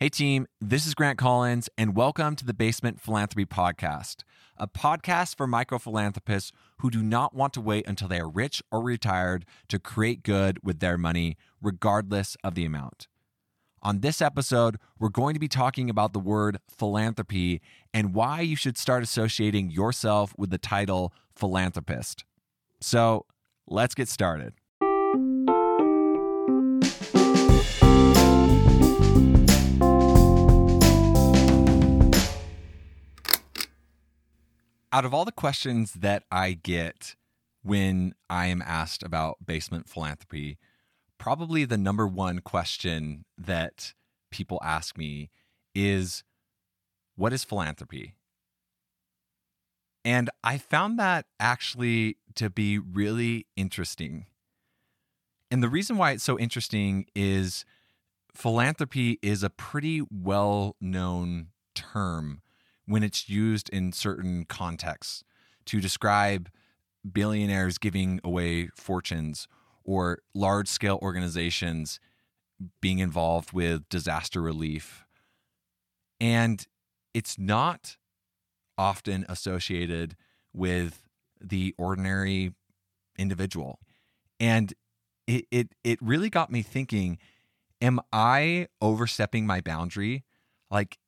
Hey, team, this is Grant Collins, and welcome to the Basement Philanthropy Podcast, a podcast for micro philanthropists who do not want to wait until they are rich or retired to create good with their money, regardless of the amount. On this episode, we're going to be talking about the word philanthropy and why you should start associating yourself with the title philanthropist. So, let's get started. Out of all the questions that I get when I am asked about basement philanthropy, probably the number one question that people ask me is what is philanthropy? And I found that actually to be really interesting. And the reason why it's so interesting is philanthropy is a pretty well known term when it's used in certain contexts to describe billionaires giving away fortunes or large scale organizations being involved with disaster relief. And it's not often associated with the ordinary individual. And it, it, it really got me thinking am I overstepping my boundary? Like,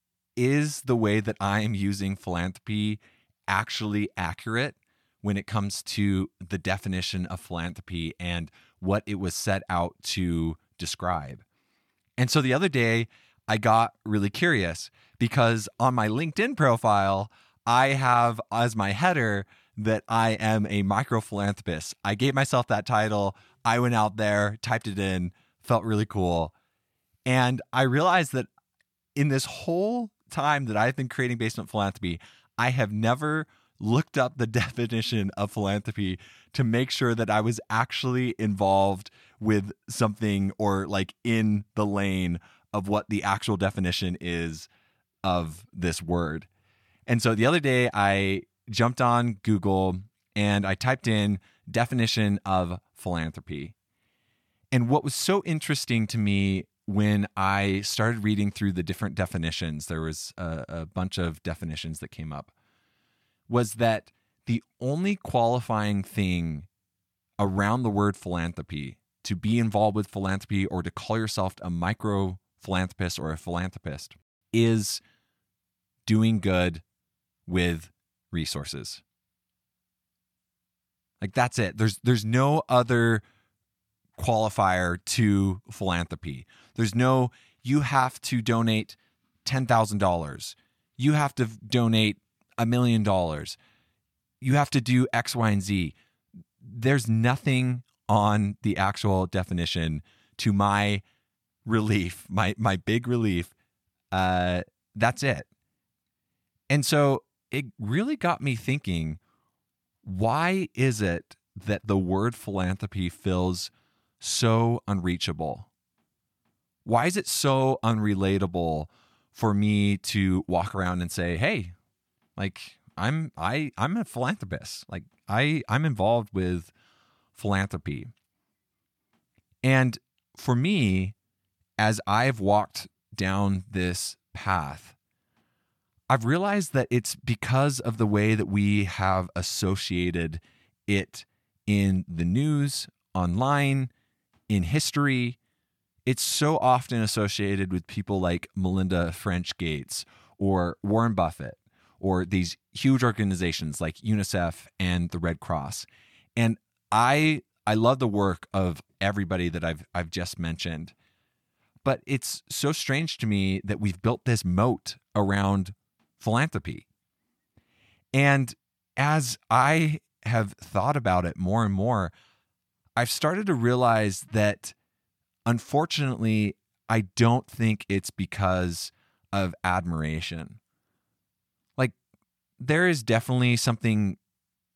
is the way that I am using philanthropy actually accurate when it comes to the definition of philanthropy and what it was set out to describe? And so the other day, I got really curious because on my LinkedIn profile, I have as my header that I am a micro philanthropist. I gave myself that title. I went out there, typed it in, felt really cool. And I realized that in this whole time that I've been creating basement philanthropy, I have never looked up the definition of philanthropy to make sure that I was actually involved with something or like in the lane of what the actual definition is of this word. And so the other day I jumped on Google and I typed in definition of philanthropy. And what was so interesting to me when I started reading through the different definitions, there was a, a, bunch of definitions that came up, was that the only qualifying thing around the word philanthropy, to be involved with philanthropy or to call yourself a micro philanthropist or a philanthropist, is doing good with resources. Like that's it. There's there's no other qualifier to philanthropy. There's no, you have to donate $10,000. You have to donate a million dollars. You have to do X, Y, and Z. There's nothing on the actual definition to my relief, my my big relief. Uh, that's it. And so it really got me thinking why is it that the word philanthropy feels so unreachable? Why is it so unrelatable for me to walk around and say, "Hey, like I'm I I'm a philanthropist. Like I I'm involved with philanthropy." And for me, as I've walked down this path, I've realized that it's because of the way that we have associated it in the news, online, in history, it's so often associated with people like Melinda French Gates or Warren Buffett or these huge organizations like UNICEF and the Red Cross. And I I love the work of everybody that I've I've just mentioned. But it's so strange to me that we've built this moat around philanthropy. And as I have thought about it more and more, I've started to realize that unfortunately, I don't think it's because of admiration. Like, there is definitely something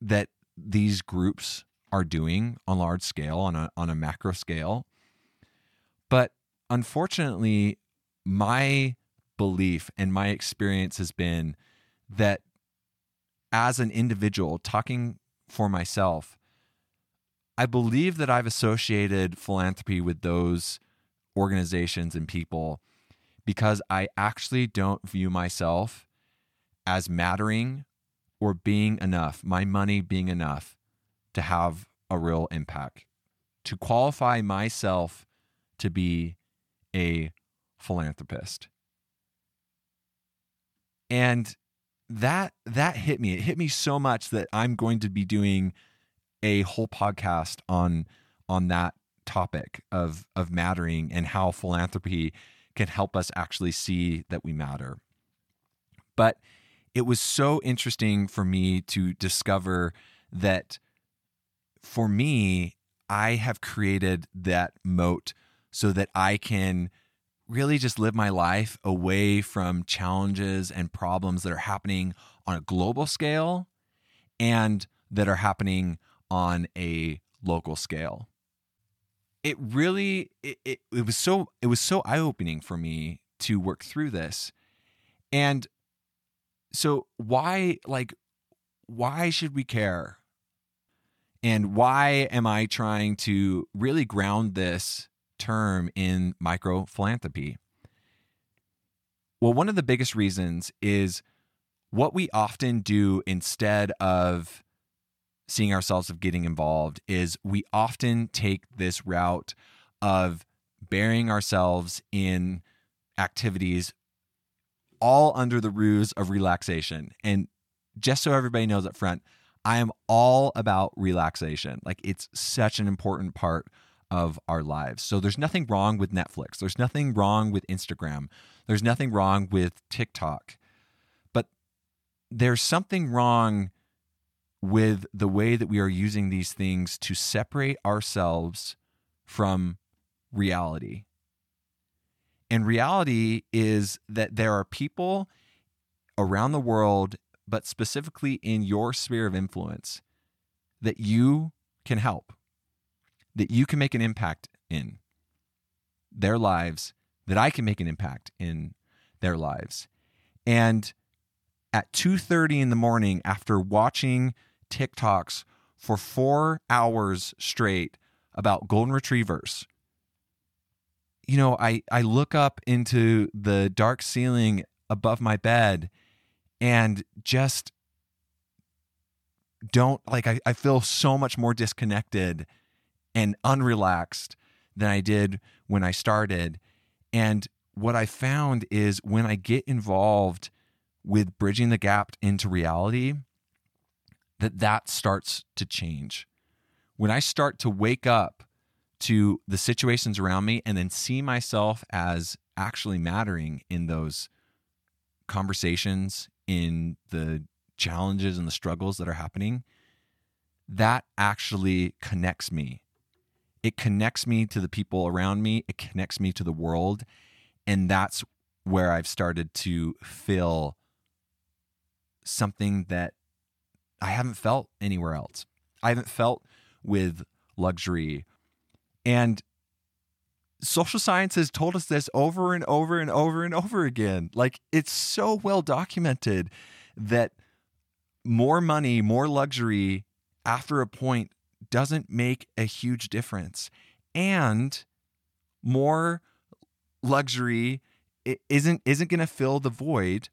that these groups are doing on large scale, on a, on a macro scale. But unfortunately, my belief and my experience has been that as an individual, talking for myself, I believe that I've associated philanthropy with those organizations and people because I actually don't view myself as mattering or being enough, my money being enough to have a real impact, to qualify myself to be a philanthropist. And that that hit me. It hit me so much that I'm going to be doing a whole podcast on on that topic of of mattering and how philanthropy can help us actually see that we matter. But it was so interesting for me to discover that for me, I have created that moat so that I can really just live my life away from challenges and problems that are happening on a global scale and that are happening on a local scale. It really it, it, it was so it was so eye-opening for me to work through this. And so why like why should we care? And why am I trying to really ground this term in micro philanthropy? Well, one of the biggest reasons is what we often do instead of seeing ourselves of getting involved is we often take this route of burying ourselves in activities all under the ruse of relaxation. And just so everybody knows up front, I am all about relaxation. Like it's such an important part of our lives. So there's nothing wrong with Netflix. There's nothing wrong with Instagram. There's nothing wrong with TikTok. But there's something wrong with the way that we are using these things to separate ourselves from reality. And reality is that there are people around the world, but specifically in your sphere of influence, that you can help that you can make an impact in their lives, that I can make an impact in their lives. And at 2:30 in the morning after watching TikToks for 4 hours straight about golden retrievers, you know, I I look up into the dark ceiling above my bed and just don't like I, I feel so much more disconnected and unrelaxed than I did when I started. And what I found is when I get involved with bridging the gap into reality, that that starts to change. When I start to wake up to the situations around me and then see myself as actually mattering in those conversations, in the challenges and the struggles that are happening, that actually connects me it connects me to the people around me, it connects me to the world. And that's where I've started to feel something that I haven't felt anywhere else. I haven't felt with luxury. And social science has told us this over and over and over and over again. Like it's so well documented that more money, more luxury after a point doesn't make a huge difference. And more luxury isn't isn't going to fill the void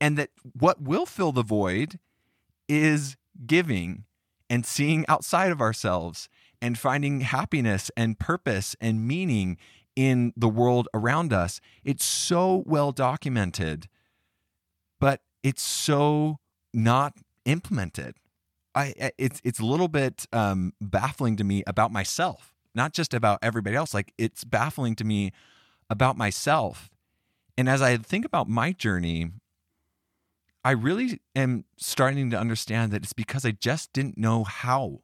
and that what will fill the void is giving and seeing outside of ourselves and finding happiness and purpose and meaning in the world around us. It's so well documented, but it's so not implemented. I it's it's a little bit um, baffling to me about myself, not just about everybody else. Like it's baffling to me about myself. And as I think about my journey, I really am starting to understand that it's because I just didn't know how.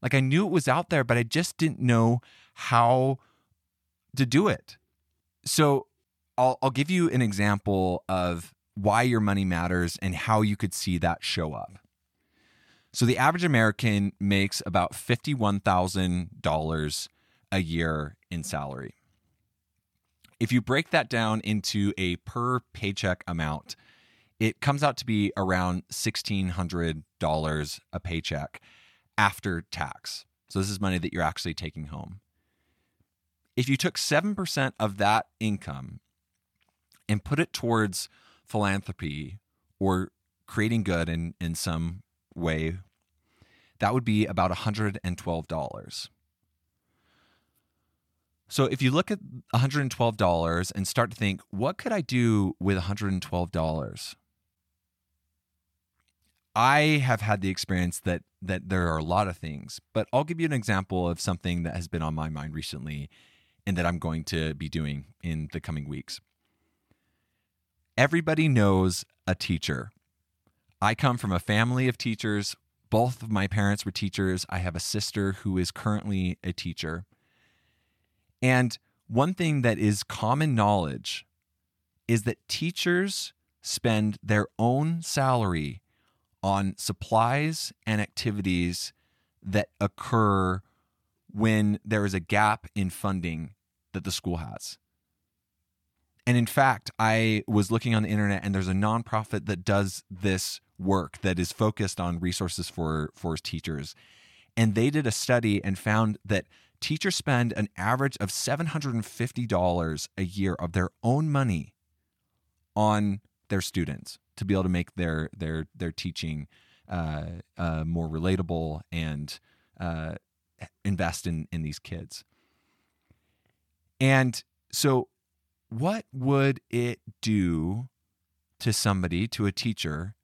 Like I knew it was out there, but I just didn't know how to do it. So I'll, I'll give you an example of why your money matters and how you could see that show up. So the average American makes about $51,000 a year in salary. If you break that down into a per paycheck amount, it comes out to be around $1,600 a paycheck after tax. So this is money that you're actually taking home. if you took 7% of that income and put it towards philanthropy or creating good in, in some way, that would be about $112. So if you look at $112 and start to think, what could I do with $112? I have had the experience that that there are a lot of things, but I'll give you an example of something that has been on my mind recently and that I'm going to be doing in the coming weeks. Everybody knows a teacher. I come from a family of teachers. Both of my parents were teachers. I have a sister who is currently a teacher. And one thing that is common knowledge is that teachers spend their own salary on supplies and activities that occur when there is a gap in funding that the school has. And in fact, I was looking on the internet and there's a nonprofit that does this work that is focused on resources for for teachers. And they did a study and found that teachers spend an average of $750 a year of their own money on their students to be able to make their their their teaching uh, uh, more relatable and uh, invest in in these kids. And so, what would it do to somebody, to a teacher,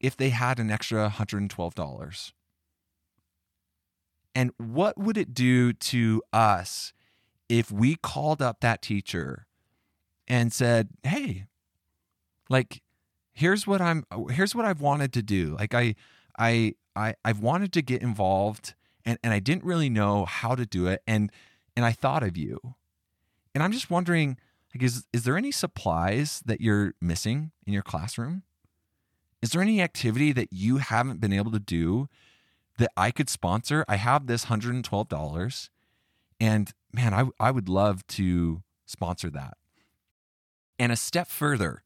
if they had an extra $112? And what would it do to us if we called up that teacher and said, "Hey, like here's what I'm uh, here's what I've wanted to do. Like I I I I've wanted to get involved and and I didn't really know how to do it and and I thought of you. And I'm just wondering like is is there any supplies that you're missing in your classroom? Is there any activity that you haven't been able to do that I could sponsor? I have this $112 and man, I I would love to sponsor that. And a step further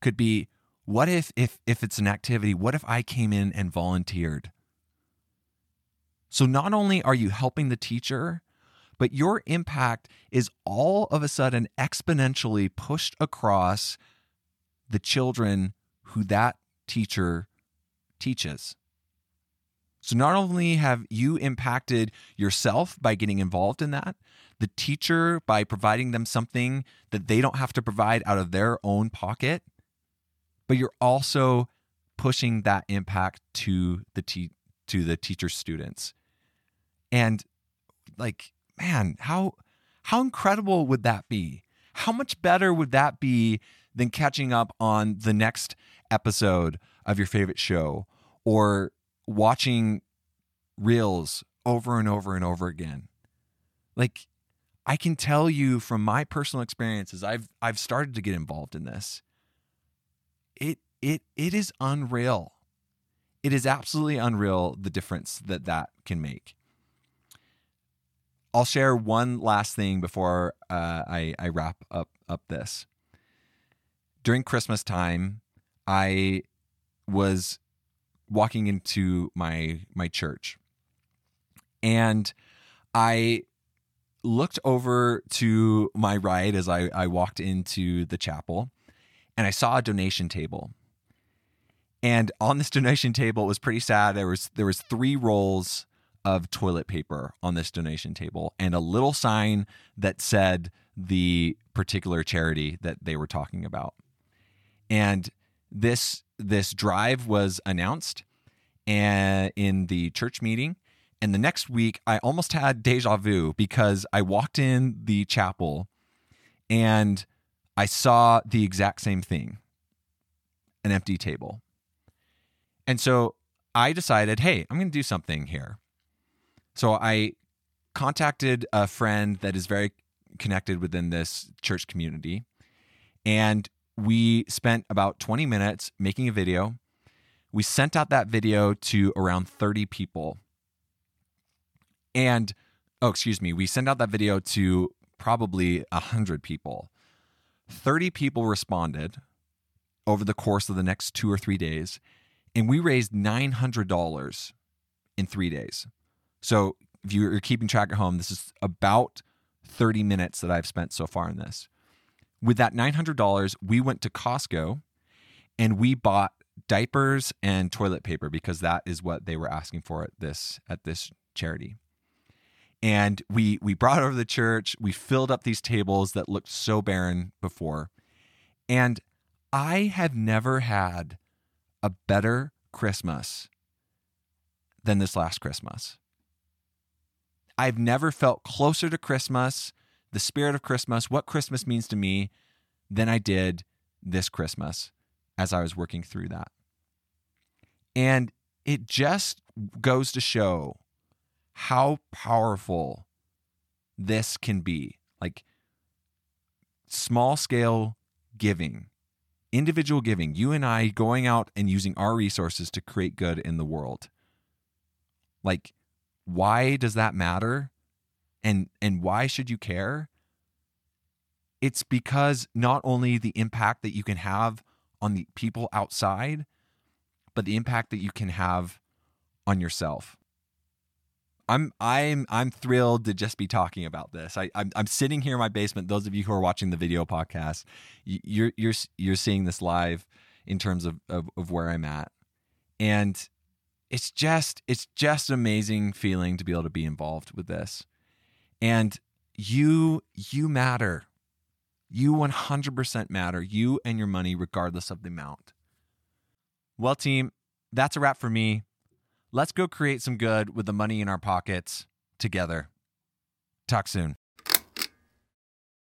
could be what if if if it's an activity what if i came in and volunteered? So not only are you helping the teacher but your impact is all of a sudden exponentially pushed across the children who that teacher teaches. So not only have you impacted yourself by getting involved in that the teacher by providing them something that they don't have to provide out of their own pocket but you're also pushing that impact to the te- to the teacher students. And like, man, how how incredible would that be? How much better would that be than catching up on the next episode of your favorite show or watching reels over and over and over again? Like I can tell you from my personal experiences, I've I've started to get involved in this it it it is unreal. It is absolutely unreal the difference that that can make. I'll share one last thing before uh, I, I wrap up up this. During Christmas time, I was walking into my my church, and I looked over to my right as I, I walked into the chapel, and I saw a donation table. And on this donation table, it was pretty sad. There was there was three rolls of toilet paper on this donation table and a little sign that said the particular charity that they were talking about. And this this drive was announced and in the church meeting and the next week I almost had deja vu because I walked in the chapel and I saw the exact same thing an empty table. And so I decided, hey, I'm going to do something here. So I contacted a friend that is very connected within this church community. And we spent about 20 minutes making a video. We sent out that video to around 30 people. And, oh, excuse me, we sent out that video to probably 100 people. 30 people responded over the course of the next two or three days, and we raised $900 in three days. So if you're keeping track at home, this is about 30 minutes that I've spent so far in this. With that $900, we went to Costco and we bought diapers and toilet paper because that is what they were asking for at this at this charity. And we we brought over the church, we filled up these tables that looked so barren before. And I have never had a better Christmas than this last Christmas. I've never felt closer to Christmas, the spirit of Christmas, what Christmas means to me, than I did this Christmas as I was working through that. And it just goes to show how powerful this can be. Like small scale giving, individual giving, you and I going out and using our resources to create good in the world. Like, why does that matter? And and why should you care? It's because not only the impact that you can have on the people outside, but the impact that you can have on yourself. I'm I'm I'm thrilled to just be talking about this. I I'm, I'm sitting here in my basement. Those of you who are watching the video podcast, you're you're you're seeing this live in terms of of, of where I'm at, and it's just it's just an amazing feeling to be able to be involved with this, and you you matter, you 100% matter. You and your money, regardless of the amount. Well, team, that's a wrap for me. Let's go create some good with the money in our pockets together. Talk soon.